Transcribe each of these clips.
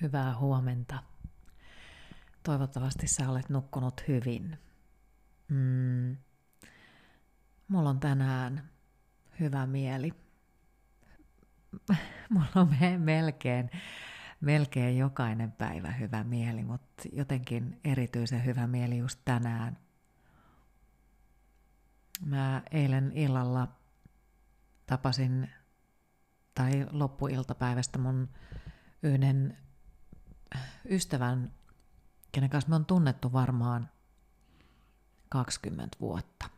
Hyvää huomenta. Toivottavasti sä olet nukkunut hyvin. Mm. Mulla on tänään hyvä mieli. Mulla on melkein, melkein jokainen päivä hyvä mieli, mutta jotenkin erityisen hyvä mieli just tänään. Mä eilen illalla tapasin, tai loppuiltapäivästä mun yhden ystävän, kenen kanssa me on tunnettu varmaan 20 vuotta.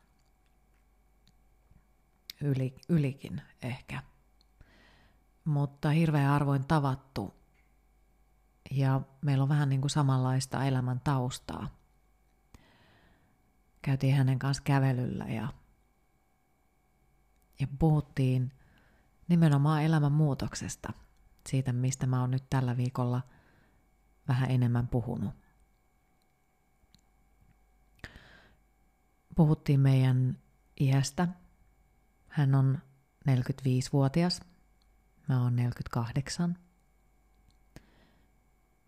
Yli, ylikin ehkä. Mutta hirveän arvoin tavattu. Ja meillä on vähän niin kuin samanlaista elämän taustaa. Käytiin hänen kanssa kävelyllä ja, ja puhuttiin nimenomaan elämän muutoksesta. Siitä, mistä mä oon nyt tällä viikolla – vähän enemmän puhunut. Puhuttiin meidän iästä. Hän on 45-vuotias. Mä oon 48.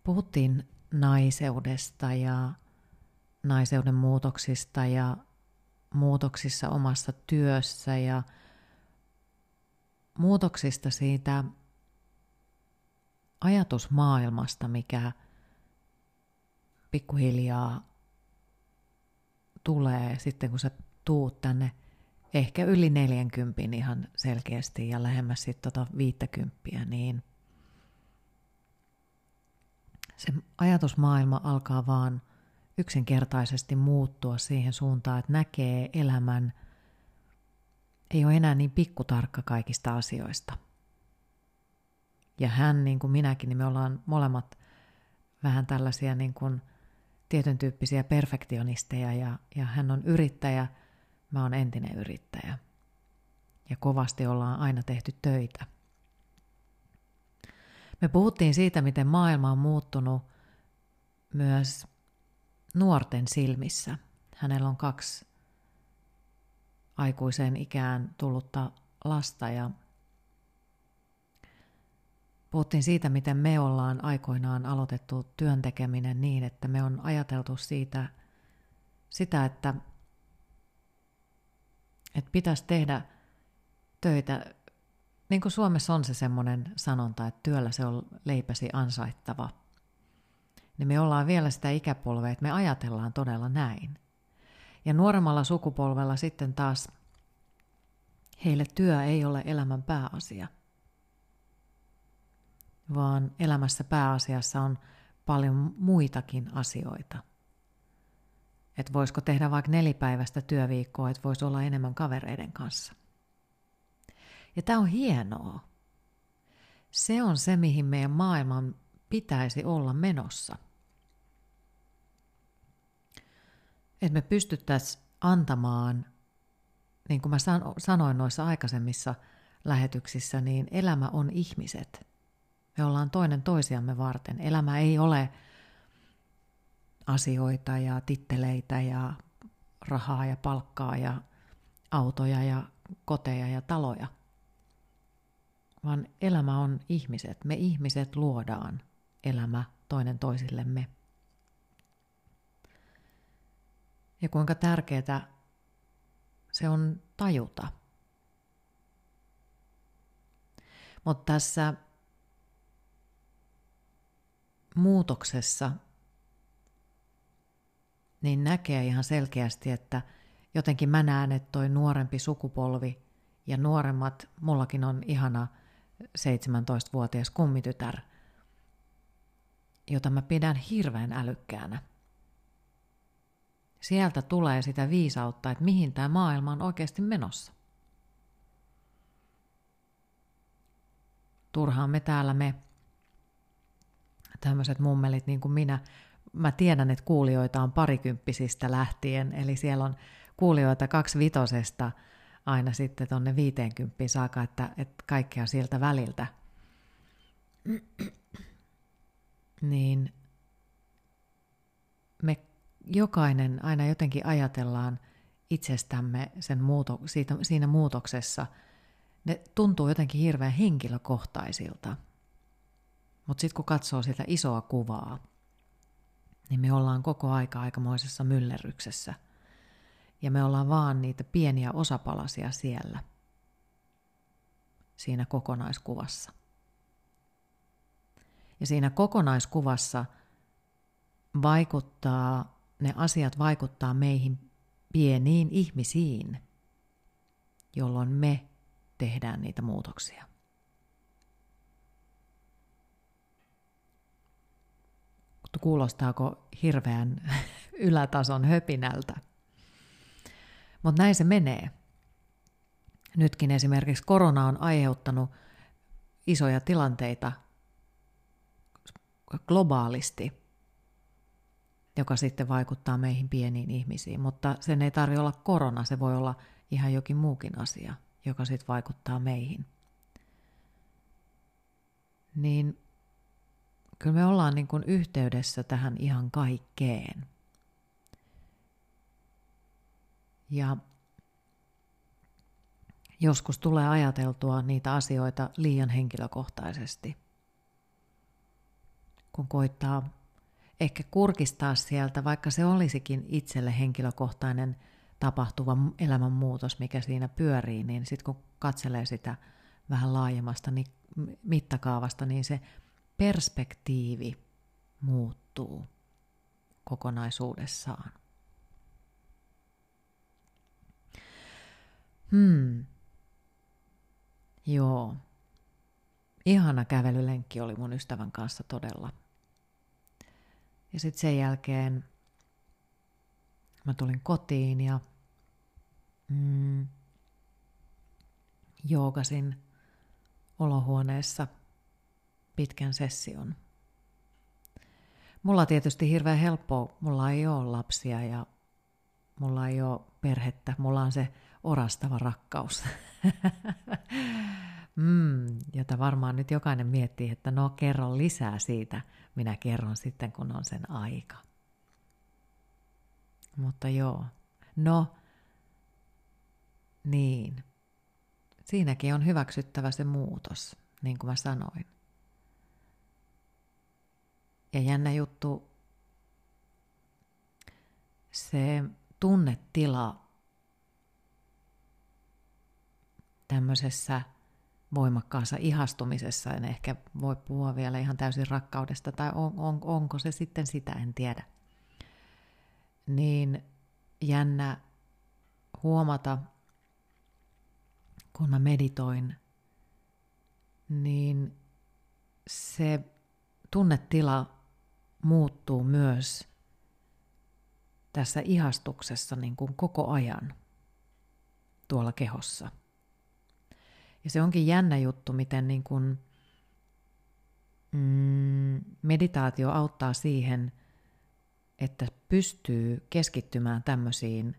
Puhuttiin naiseudesta ja naiseuden muutoksista ja muutoksissa omassa työssä ja muutoksista siitä ajatusmaailmasta, mikä pikkuhiljaa tulee sitten, kun sä tuut tänne ehkä yli 40 ihan selkeästi ja lähemmäs sitten tota 50, niin se ajatusmaailma alkaa vaan yksinkertaisesti muuttua siihen suuntaan, että näkee elämän, ei ole enää niin pikkutarkka kaikista asioista. Ja hän, niin kuin minäkin, niin me ollaan molemmat vähän tällaisia niin kuin – tietyn tyyppisiä perfektionisteja ja, ja hän on yrittäjä, mä oon entinen yrittäjä. Ja kovasti ollaan aina tehty töitä. Me puhuttiin siitä, miten maailma on muuttunut myös nuorten silmissä. Hänellä on kaksi aikuiseen ikään tullutta lasta ja Puhuttiin siitä, miten me ollaan aikoinaan aloitettu työn tekeminen niin, että me on ajateltu siitä sitä, että, että pitäisi tehdä töitä, niin kuin Suomessa on se semmoinen sanonta, että työllä se on leipäsi ansaittava. Niin me ollaan vielä sitä ikäpolvea, että me ajatellaan todella näin. Ja nuoremmalla sukupolvella sitten taas heille työ ei ole elämän pääasia – vaan elämässä pääasiassa on paljon muitakin asioita. Että voisiko tehdä vaikka nelipäiväistä työviikkoa, että voisi olla enemmän kavereiden kanssa. Ja tämä on hienoa. Se on se, mihin meidän maailman pitäisi olla menossa. Että me pystyttäisiin antamaan, niin kuin mä sanoin noissa aikaisemmissa lähetyksissä, niin elämä on ihmiset – me ollaan toinen toisiamme varten. Elämä ei ole asioita ja titteleitä ja rahaa ja palkkaa ja autoja ja koteja ja taloja. Vaan elämä on ihmiset. Me ihmiset luodaan elämä toinen toisillemme. Ja kuinka tärkeää se on tajuta. Mutta tässä muutoksessa niin näkee ihan selkeästi, että jotenkin mä näen, että toi nuorempi sukupolvi ja nuoremmat, mullakin on ihana 17-vuotias kummitytär, jota mä pidän hirveän älykkäänä. Sieltä tulee sitä viisautta, että mihin tämä maailma on oikeasti menossa. Turhaan me täällä me tämmöiset mummelit niin kuin minä, mä tiedän, että kuulijoita on parikymppisistä lähtien, eli siellä on kuulijoita kaksi vitosesta aina sitten tonne viiteenkymppiin saakka, että, että kaikkea sieltä väliltä. niin me jokainen aina jotenkin ajatellaan itsestämme sen muuto, siitä, siinä muutoksessa. Ne tuntuu jotenkin hirveän henkilökohtaisilta. Mutta sitten kun katsoo sitä isoa kuvaa, niin me ollaan koko aika aikamoisessa myllerryksessä. Ja me ollaan vaan niitä pieniä osapalasia siellä, siinä kokonaiskuvassa. Ja siinä kokonaiskuvassa vaikuttaa, ne asiat vaikuttaa meihin pieniin ihmisiin, jolloin me tehdään niitä muutoksia. Kuulostaako hirveän ylätason höpinältä? Mutta näin se menee. Nytkin esimerkiksi korona on aiheuttanut isoja tilanteita globaalisti, joka sitten vaikuttaa meihin pieniin ihmisiin. Mutta sen ei tarvitse olla korona, se voi olla ihan jokin muukin asia, joka sitten vaikuttaa meihin. Niin kyllä me ollaan niin kuin yhteydessä tähän ihan kaikkeen. Ja joskus tulee ajateltua niitä asioita liian henkilökohtaisesti, kun koittaa ehkä kurkistaa sieltä, vaikka se olisikin itselle henkilökohtainen tapahtuva elämänmuutos, mikä siinä pyörii, niin sitten kun katselee sitä vähän laajemmasta niin mittakaavasta, niin se perspektiivi muuttuu kokonaisuudessaan. Hmm. Joo. Ihana kävelylenkki oli mun ystävän kanssa todella. Ja sitten sen jälkeen mä tulin kotiin ja mm, joogasin olohuoneessa pitkän session. Mulla on tietysti hirveän helppoa, mulla ei ole lapsia ja mulla ei ole perhettä, mulla on se orastava rakkaus. mm, jota varmaan nyt jokainen miettii, että no kerron lisää siitä, minä kerron sitten kun on sen aika. Mutta joo, no niin, siinäkin on hyväksyttävä se muutos, niin kuin mä sanoin. Ja jännä juttu, se tunnetila tämmöisessä voimakkaassa ihastumisessa, en ehkä voi puhua vielä ihan täysin rakkaudesta, tai on, on, onko se sitten sitä, en tiedä. Niin jännä huomata, kun mä meditoin, niin se tunnetila muuttuu myös tässä ihastuksessa niin kuin koko ajan tuolla kehossa. Ja se onkin jännä juttu, miten niin kuin, mm, meditaatio auttaa siihen, että pystyy keskittymään tämmöisiin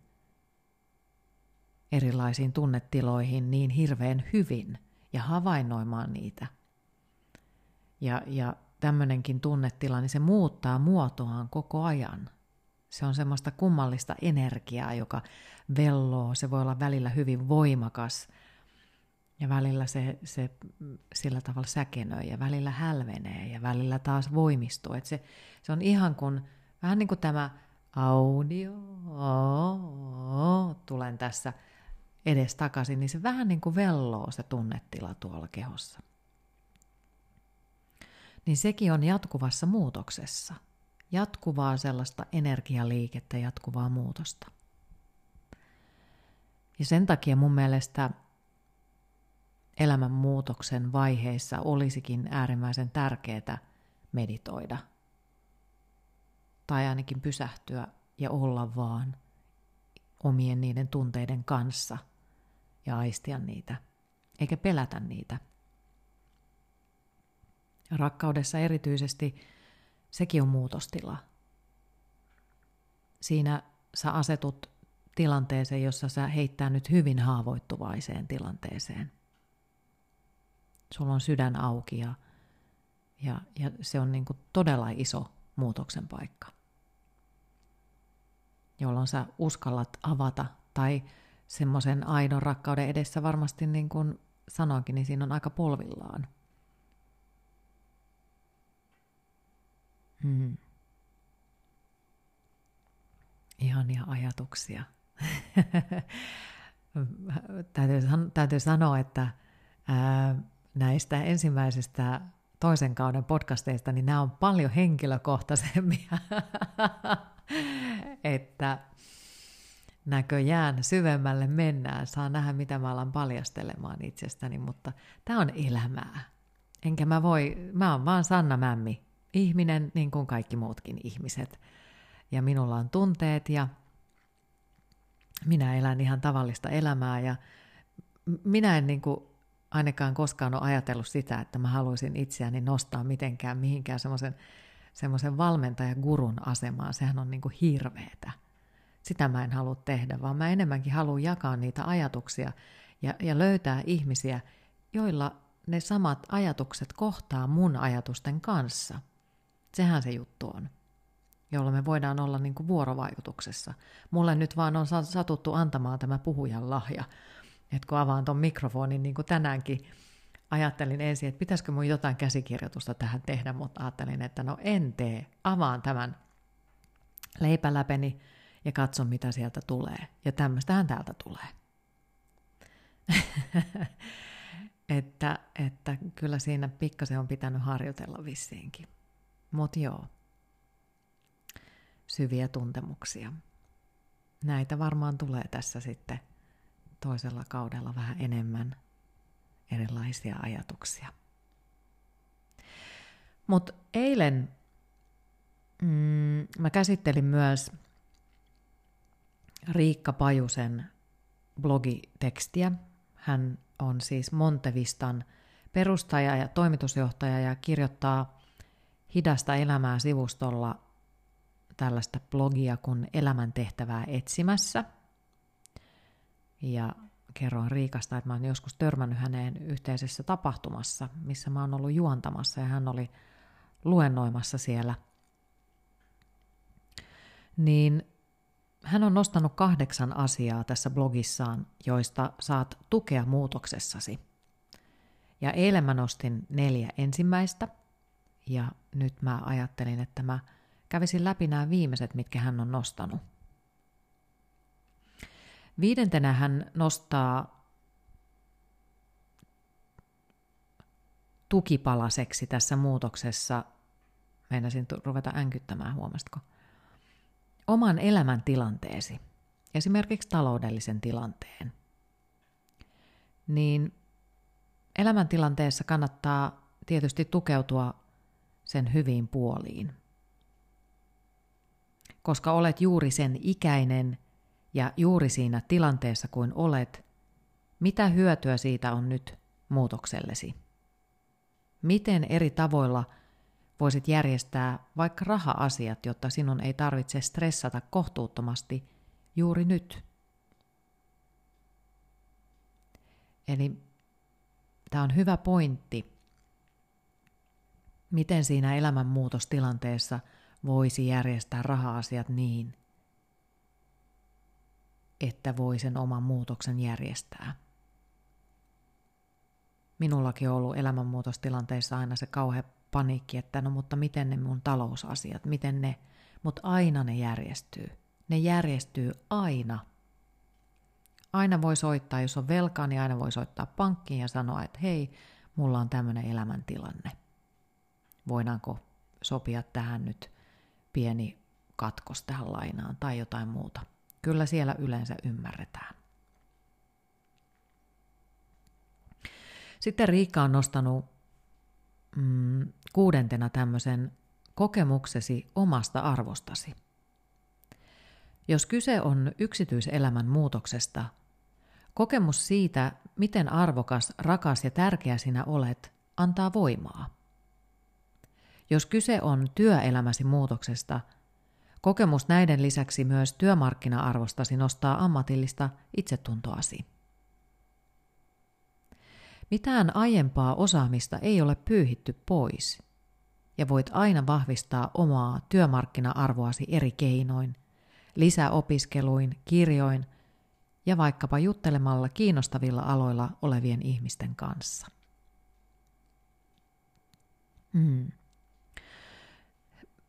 erilaisiin tunnetiloihin niin hirveän hyvin ja havainnoimaan niitä. Ja, ja tämmöinenkin tunnetila, niin se muuttaa muotoaan koko ajan. Se on semmoista kummallista energiaa, joka velloo. Se voi olla välillä hyvin voimakas ja välillä se, se sillä tavalla säkenöi ja välillä hälvenee ja välillä taas voimistuu. Et se, se on ihan kuin, vähän niin kuin tämä audio, tulen tässä edes takaisin, niin se vähän niin kuin velloo se tunnetila tuolla kehossa niin sekin on jatkuvassa muutoksessa. Jatkuvaa sellaista energialiikettä, jatkuvaa muutosta. Ja sen takia mun mielestä elämänmuutoksen vaiheissa olisikin äärimmäisen tärkeää meditoida. Tai ainakin pysähtyä ja olla vaan omien niiden tunteiden kanssa ja aistia niitä, eikä pelätä niitä – Rakkaudessa erityisesti sekin on muutostila. Siinä sä asetut tilanteeseen, jossa sä heittää nyt hyvin haavoittuvaiseen tilanteeseen. Sulla on sydän auki ja, ja, ja se on niin kuin todella iso muutoksen paikka, jolloin sä uskallat avata tai semmoisen aidon rakkauden edessä varmasti niin kuin sanoinkin, niin siinä on aika polvillaan – Hmm. Ihania ajatuksia. täytyy, täytyy sanoa, että ää, näistä ensimmäisestä toisen kauden podcasteista, niin nämä on paljon henkilökohtaisempia. että näköjään syvemmälle mennään, saa nähdä mitä mä alan paljastelemaan itsestäni, mutta tämä on elämää. Enkä mä voi, mä oon vaan Sanna Mämmi, ihminen niin kuin kaikki muutkin ihmiset. Ja minulla on tunteet ja minä elän ihan tavallista elämää ja minä en niin kuin ainakaan koskaan ole ajatellut sitä, että mä haluaisin itseäni nostaa mitenkään mihinkään semmoisen semmoisen valmentajagurun asemaan. Sehän on niin kuin hirveetä. Sitä mä en halua tehdä, vaan mä enemmänkin haluan jakaa niitä ajatuksia ja, ja löytää ihmisiä, joilla ne samat ajatukset kohtaa mun ajatusten kanssa. Sehän se juttu on jolla me voidaan olla niin kuin vuorovaikutuksessa. Mulle nyt vaan on satuttu antamaan tämä puhujan lahja. Että kun avaan tuon mikrofonin, niin kuin tänäänkin ajattelin ensin, että pitäisikö mun jotain käsikirjoitusta tähän tehdä, mutta ajattelin, että no en tee. Avaan tämän leipäläpeni ja katson, mitä sieltä tulee. Ja tämmöistähän täältä tulee. että, että kyllä siinä pikkasen on pitänyt harjoitella vissiinkin. Mutta joo, syviä tuntemuksia. Näitä varmaan tulee tässä sitten toisella kaudella vähän enemmän erilaisia ajatuksia. Mutta eilen mm, mä käsittelin myös Riikka Pajusen blogitekstiä. Hän on siis Montevistan perustaja ja toimitusjohtaja ja kirjoittaa hidasta elämää sivustolla tällaista blogia kuin Elämäntehtävää etsimässä. Ja kerroin Riikasta, että mä oon joskus törmännyt häneen yhteisessä tapahtumassa, missä mä oon ollut juontamassa ja hän oli luennoimassa siellä. Niin hän on nostanut kahdeksan asiaa tässä blogissaan, joista saat tukea muutoksessasi. Ja eilen mä nostin neljä ensimmäistä, ja nyt mä ajattelin, että mä kävisin läpi nämä viimeiset, mitkä hän on nostanut. Viidentenä hän nostaa tukipalaseksi tässä muutoksessa, meinasin ruveta änkyttämään, huomastiko, oman elämän tilanteesi, esimerkiksi taloudellisen tilanteen, niin elämäntilanteessa kannattaa tietysti tukeutua sen hyviin puoliin – koska olet juuri sen ikäinen ja juuri siinä tilanteessa kuin olet, mitä hyötyä siitä on nyt muutoksellesi? Miten eri tavoilla voisit järjestää vaikka raha-asiat, jotta sinun ei tarvitse stressata kohtuuttomasti juuri nyt? Eli tämä on hyvä pointti, miten siinä elämänmuutostilanteessa – voisi järjestää raha-asiat niin, että voi sen oman muutoksen järjestää. Minullakin on ollut elämänmuutostilanteissa aina se kauhea paniikki, että no mutta miten ne mun talousasiat, miten ne, mutta aina ne järjestyy. Ne järjestyy aina. Aina voi soittaa, jos on velkaa, niin aina voi soittaa pankkiin ja sanoa, että hei, mulla on tämmöinen elämäntilanne. Voidaanko sopia tähän nyt pieni katkos tähän lainaan tai jotain muuta. Kyllä siellä yleensä ymmärretään. Sitten Riikka on nostanut mm, kuudentena tämmöisen kokemuksesi omasta arvostasi. Jos kyse on yksityiselämän muutoksesta, kokemus siitä, miten arvokas, rakas ja tärkeä sinä olet, antaa voimaa. Jos kyse on työelämäsi muutoksesta, kokemus näiden lisäksi myös työmarkkina-arvostasi nostaa ammatillista itsetuntoasi. Mitään aiempaa osaamista ei ole pyyhitty pois, ja voit aina vahvistaa omaa työmarkkina-arvoasi eri keinoin, lisäopiskeluin, kirjoin ja vaikkapa juttelemalla kiinnostavilla aloilla olevien ihmisten kanssa. Hmm.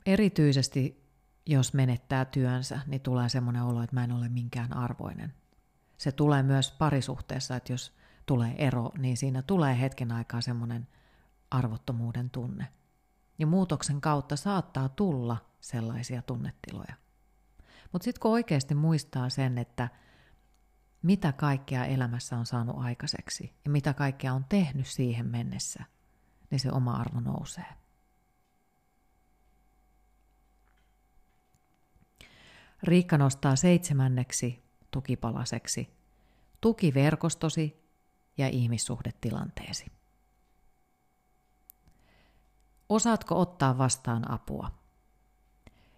Erityisesti jos menettää työnsä, niin tulee semmoinen olo, että mä en ole minkään arvoinen. Se tulee myös parisuhteessa, että jos tulee ero, niin siinä tulee hetken aikaa semmoinen arvottomuuden tunne. Ja muutoksen kautta saattaa tulla sellaisia tunnetiloja. Mutta sitten kun oikeasti muistaa sen, että mitä kaikkea elämässä on saanut aikaiseksi ja mitä kaikkea on tehnyt siihen mennessä, niin se oma arvo nousee. Riikka nostaa seitsemänneksi tukipalaseksi tukiverkostosi ja ihmissuhdetilanteesi. Osaatko ottaa vastaan apua?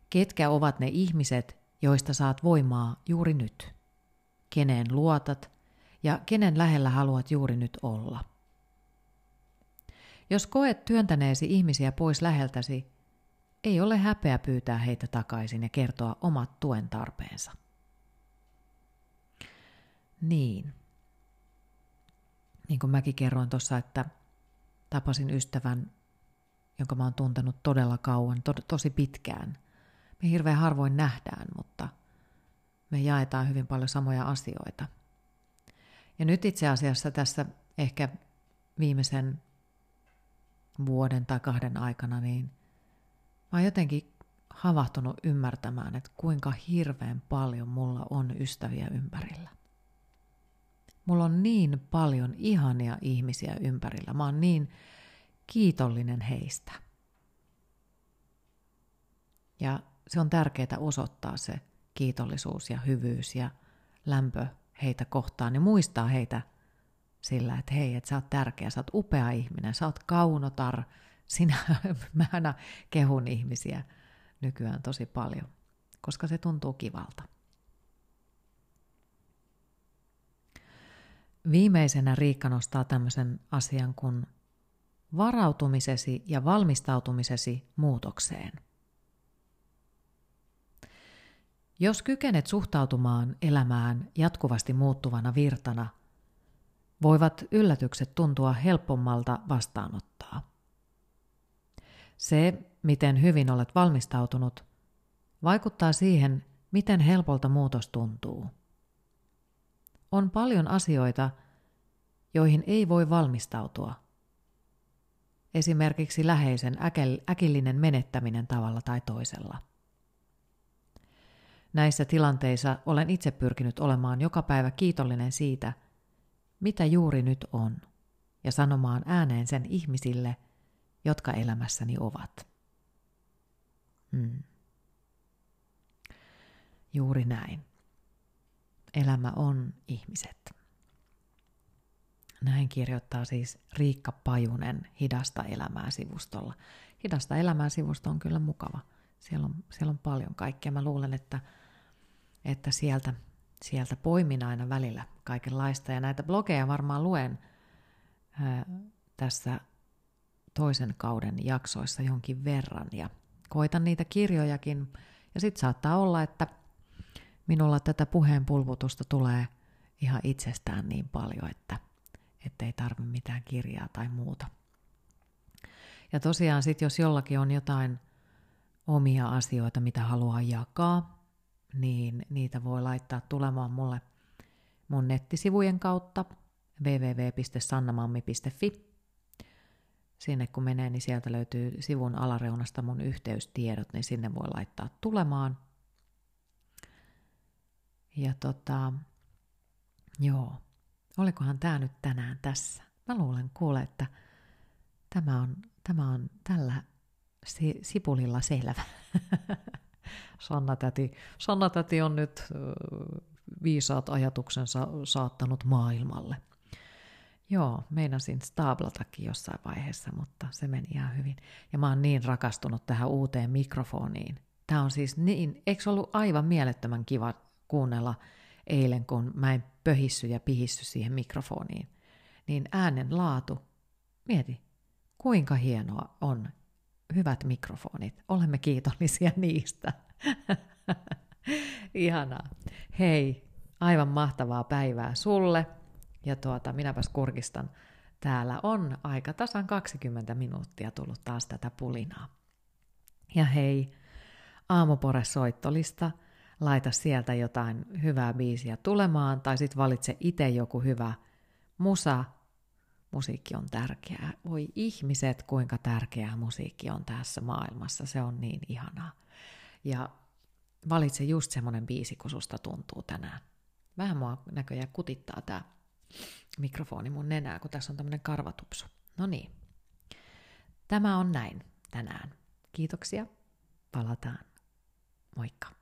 Ketkä ovat ne ihmiset, joista saat voimaa juuri nyt? Keneen luotat ja kenen lähellä haluat juuri nyt olla? Jos koet työntäneesi ihmisiä pois läheltäsi, ei ole häpeä pyytää heitä takaisin ja kertoa omat tuen tarpeensa. Niin. Niin kuin mäkin kerroin tuossa, että tapasin ystävän, jonka mä oon tuntenut todella kauan, to- tosi pitkään. Me hirveän harvoin nähdään, mutta me jaetaan hyvin paljon samoja asioita. Ja nyt itse asiassa tässä ehkä viimeisen vuoden tai kahden aikana, niin mä oon jotenkin havahtunut ymmärtämään, että kuinka hirveän paljon mulla on ystäviä ympärillä. Mulla on niin paljon ihania ihmisiä ympärillä. Mä oon niin kiitollinen heistä. Ja se on tärkeää osoittaa se kiitollisuus ja hyvyys ja lämpö heitä kohtaan ja muistaa heitä sillä, että hei, että sä oot tärkeä, sä oot upea ihminen, sä oot kaunotar, sinä, mä aina kehun ihmisiä nykyään tosi paljon, koska se tuntuu kivalta. Viimeisenä Riikka nostaa tämmöisen asian kuin varautumisesi ja valmistautumisesi muutokseen. Jos kykenet suhtautumaan elämään jatkuvasti muuttuvana virtana, voivat yllätykset tuntua helpommalta vastaanottaa. Se, miten hyvin olet valmistautunut, vaikuttaa siihen, miten helpolta muutos tuntuu. On paljon asioita, joihin ei voi valmistautua. Esimerkiksi läheisen äkillinen menettäminen tavalla tai toisella. Näissä tilanteissa olen itse pyrkinyt olemaan joka päivä kiitollinen siitä, mitä juuri nyt on, ja sanomaan ääneen sen ihmisille, jotka elämässäni ovat. Hmm. Juuri näin. Elämä on ihmiset. Näin kirjoittaa siis Riikka Pajunen Hidasta elämää sivustolla. Hidasta elämää sivusto on kyllä mukava. Siellä on, siellä on paljon kaikkea. Mä luulen, että, että sieltä, sieltä poimin aina välillä kaikenlaista. Ja näitä blogeja varmaan luen ää, tässä toisen kauden jaksoissa jonkin verran. Ja koitan niitä kirjojakin. Ja sitten saattaa olla, että minulla tätä puheen pulputusta tulee ihan itsestään niin paljon, että ei tarvi mitään kirjaa tai muuta. Ja tosiaan sitten jos jollakin on jotain omia asioita, mitä haluaa jakaa, niin niitä voi laittaa tulemaan mulle mun nettisivujen kautta www.sannamammi.fi. Sinne kun menee, niin sieltä löytyy sivun alareunasta mun yhteystiedot, niin sinne voi laittaa tulemaan – ja tota, joo, olikohan tämä nyt tänään tässä? Mä luulen kuule, että tämä on, tämä on tällä si- sipulilla selvä. Sanna-täti, Sanna-täti on nyt viisaat ajatuksensa saattanut maailmalle. Joo, meinasin staablatakin jossain vaiheessa, mutta se meni ihan hyvin. Ja mä oon niin rakastunut tähän uuteen mikrofoniin. Tämä on siis niin, eikö ollut aivan mielettömän kiva kuunnella eilen, kun mä en pöhissy ja pihissy siihen mikrofoniin, niin äänen laatu, mieti, kuinka hienoa on hyvät mikrofonit. Olemme kiitollisia niistä. Ihanaa. Hei, aivan mahtavaa päivää sulle. Ja tuota, minäpäs kurkistan. Täällä on aika tasan 20 minuuttia tullut taas tätä pulinaa. Ja hei, aamupore soittolista, laita sieltä jotain hyvää biisiä tulemaan, tai sitten valitse itse joku hyvä musa. Musiikki on tärkeää. Voi ihmiset, kuinka tärkeää musiikki on tässä maailmassa. Se on niin ihanaa. Ja valitse just semmonen biisi, kun susta tuntuu tänään. Vähän mua näköjään kutittaa tää mikrofoni mun nenää, kun tässä on tämmönen karvatupsu. No niin. Tämä on näin tänään. Kiitoksia. Palataan. Moikka.